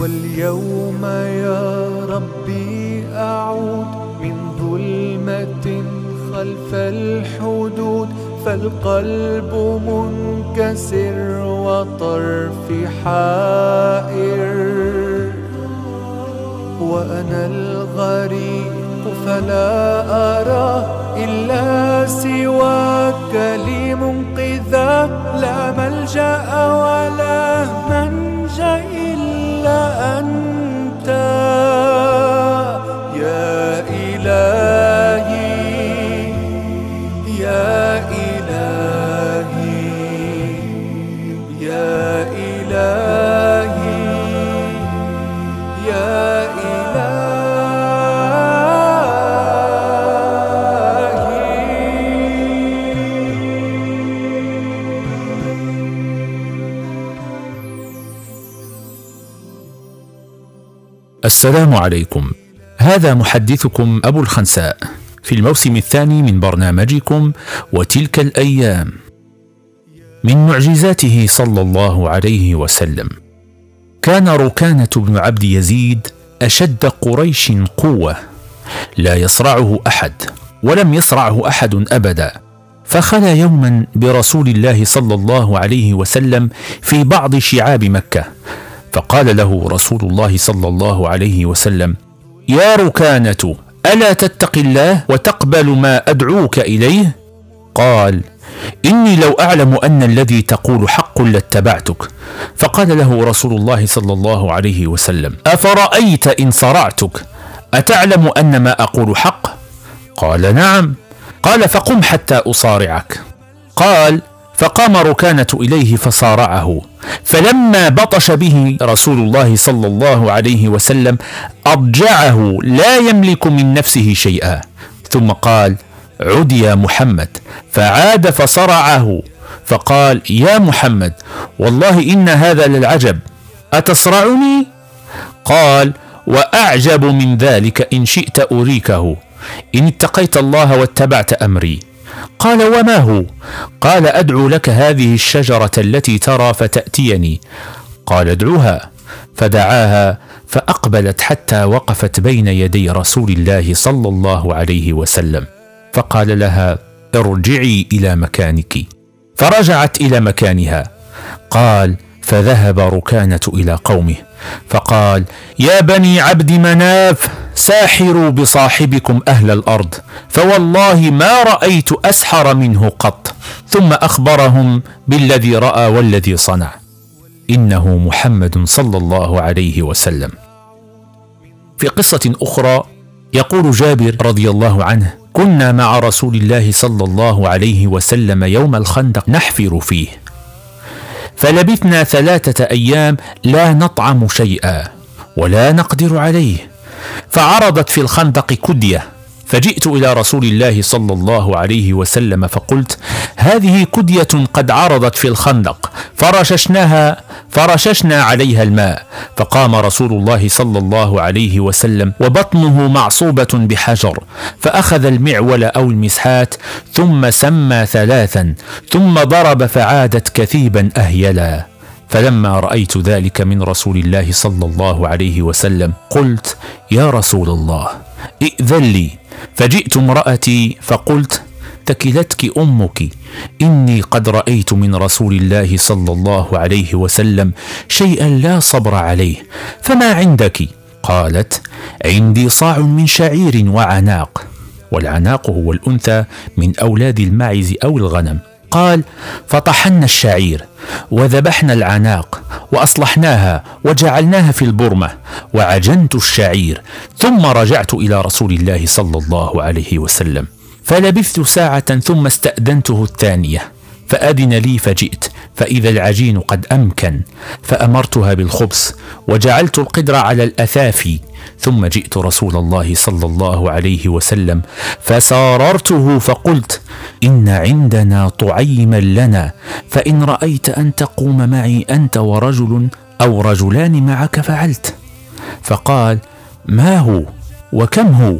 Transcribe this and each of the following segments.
واليوم يا ربي أعود من ظلمة خلف الحدود فالقلب منكسر وطرفي حائر. وأنا الغريق فلا أرى إلا سواك لي منقذا لا ملجأ ولا منجأ إلا أنت. يا إلهي السلام عليكم. هذا محدثكم أبو الخنساء. في الموسم الثاني من برنامجكم وتلك الأيام. من معجزاته صلى الله عليه وسلم. كان ركانة بن عبد يزيد أشد قريش قوة. لا يصرعه أحد ولم يصرعه أحد أبدا. فخلا يوما برسول الله صلى الله عليه وسلم في بعض شعاب مكة. فقال له رسول الله صلى الله عليه وسلم يا ركانة ألا تتق الله وتقبل ما أدعوك إليه؟ قال إني لو أعلم أن الذي تقول حق لاتبعتك. فقال له رسول الله صلى الله عليه وسلم أفرأيت إن صرعتك؟ أتعلم أن ما أقول حق؟ قال نعم. قال فقم حتى أصارعك. قال فقام ركانة إليه فصارعه. فلما بطش به رسول الله صلى الله عليه وسلم اضجعه لا يملك من نفسه شيئا. ثم قال عد يا محمد. فعاد فصرعه. فقال يا محمد والله إن هذا للعجب. أتصرعني؟ قال وأعجب من ذلك إن شئت أريكه. إن اتقيت الله واتبعت أمري. قال وما هو؟ قال أدعو لك هذه الشجرة التي ترى فتأتيني. قال ادعوها. فدعاها فأقبلت حتى وقفت بين يدي رسول الله صلى الله عليه وسلم. فقال لها ارجعي إلى مكانك. فرجعت إلى مكانها. قال فذهب ركانة إلى قومه. فقال يا بني عبد مناف ساحروا بصاحبكم أهل الأرض فوالله ما رأيت أسحر منه قط. ثم أخبرهم بالذي رأى والذي صنع. إنه محمد صلى الله عليه وسلم. في قصة أخرى يقول جابر رضي الله عنه كنا مع رسول الله صلى الله عليه وسلم يوم الخندق نحفر فيه. فلبثنا ثلاثة أيام لا نطعم شيئا ولا نقدر عليه. فعرضت في الخندق كدية. فجئت إلى رسول الله صلى الله عليه وسلم فقلت هذه كدية قد عرضت في الخندق فرششناها فرششنا عليها الماء فقام رسول الله صلى الله عليه وسلم وبطنه معصوبة بحجر فأخذ المعول أو المسحات ثم سمى ثلاثا ثم ضرب فعادت كثيبا أهيلا. فلما رأيت ذلك من رسول الله صلى الله عليه وسلم قلت يا رسول الله ائذن لي. فجئت امرأتي فقلت تكلتك أمك. إني قد رأيت من رسول الله صلى الله عليه وسلم شيئا لا صبر عليه. فما عندك؟ قالت عندي صاع من شعير وعناق. والعناق هو الأنثى من أولاد الماعز أو الغنم. قال فطحنا الشعير وذبحنا العناق وأصلحناها وجعلناها في البرمة وعجنت الشعير ثم رجعت إلى رسول الله صلى الله عليه وسلم. فلبثت ساعة ثم استأذنته الثانية فأذن لي فجئت فإذا العجين قد أمكن فأمرتها بالخبز وجعلت القدر على الاثافي ثم جئت رسول الله صلى الله عليه وسلم فساررته فقلت إن عندنا طعيما لنا فإن رأيت أن تقوم معي أنت ورجل أو رجلان معك فعلت. فقال ما هو؟ وكم هو؟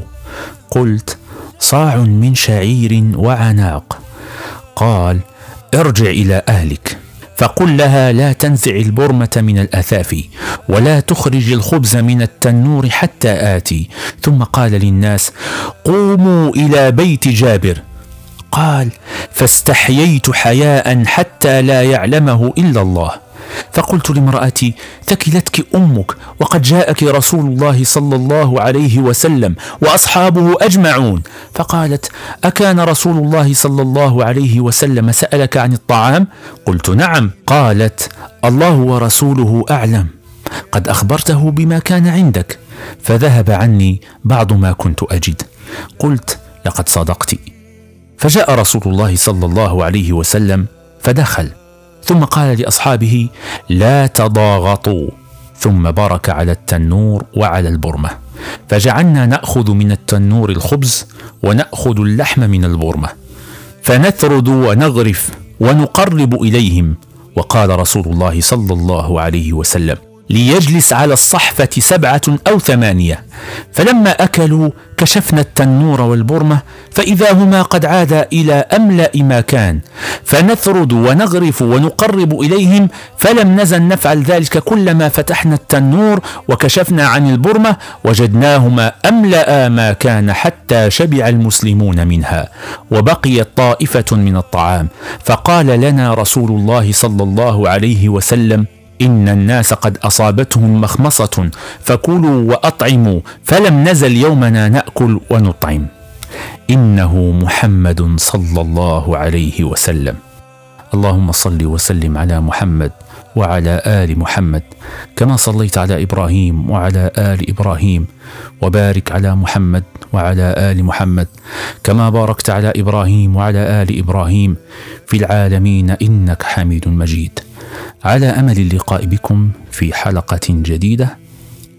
قلت صاع من شعير وعناق. قال ارجع إلى أهلك. فقل لها لا تنزع البرمة من الاثاف ولا تخرج الخبز من التنور حتى آتي. ثم قال للناس قوموا إلى بيت جابر. قال فاستحييت حياء حتى لا يعلمه إلا الله. فقلت لامرأتي ثكلتك أمك وقد جاءك رسول الله صلى الله عليه وسلم وأصحابه أجمعون. فقالت أكان رسول الله صلى الله عليه وسلم سألك عن الطعام؟ قلت نعم. قالت الله ورسوله أعلم. قد أخبرته بما كان عندك. فذهب عني بعض ما كنت أجد. قلت لقد صدقت. فجاء رسول الله صلى الله عليه وسلم فدخل. ثم قال لأصحابه لا تضاغطوا. ثم بارك على التنور وعلى البرمة. فجعلنا نأخذ من التنور الخبز ونأخذ اللحم من البرمة. فنثرد ونغرف ونقرب إليهم. وقال رسول الله صلى الله عليه وسلم ليجلس على الصحفة سبعة أو ثمانية. فلما أكلوا كشفنا التنور والبرمة فإذا هما قد عادا إلى أملأ ما كان فنثرد ونغرف ونقرب إليهم فلم نزل نفعل ذلك كلما فتحنا التنور وكشفنا عن البرمة وجدناهما أملأ ما كان حتى شبع المسلمون منها وبقيت طائفة من الطعام. فقال لنا رسول الله صلى الله عليه وسلم إن الناس قد أصابتهم مخمصة فكلوا وأطعموا فلم نزل يومنا نأكل ونطعم. إنه محمد صلى الله عليه وسلم. اللهم صل وسلم على محمد وعلى آل محمد كما صليت على إبراهيم وعلى آل إبراهيم وبارك على محمد وعلى آل محمد كما باركت على إبراهيم وعلى آل إبراهيم. في العالمين إنك حميد مجيد. على أمل اللقاء بكم في حلقة جديدة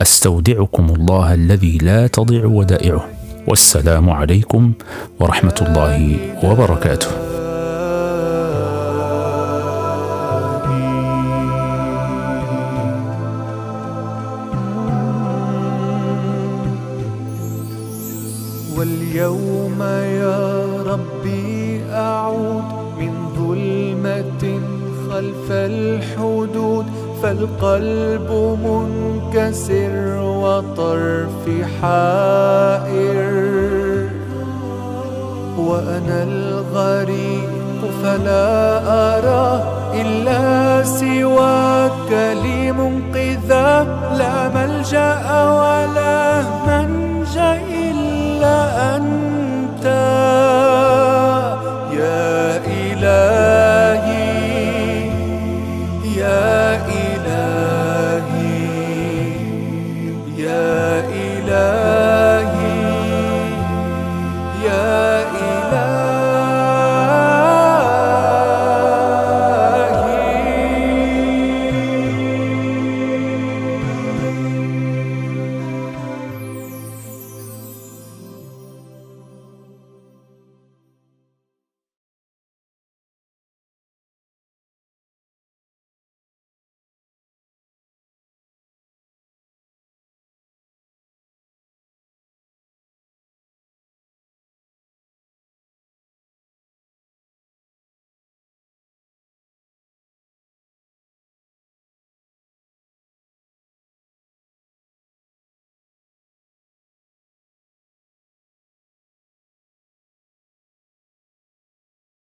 أستودعكم الله الذي لا تضيع ودائعه. والسلام عليكم ورحمة الله وبركاته. فالقلب منكسر وطرفي حائر. وأنا الغريق فلا أرى إلا سواك لي منقذا لا ملجأ ولا love.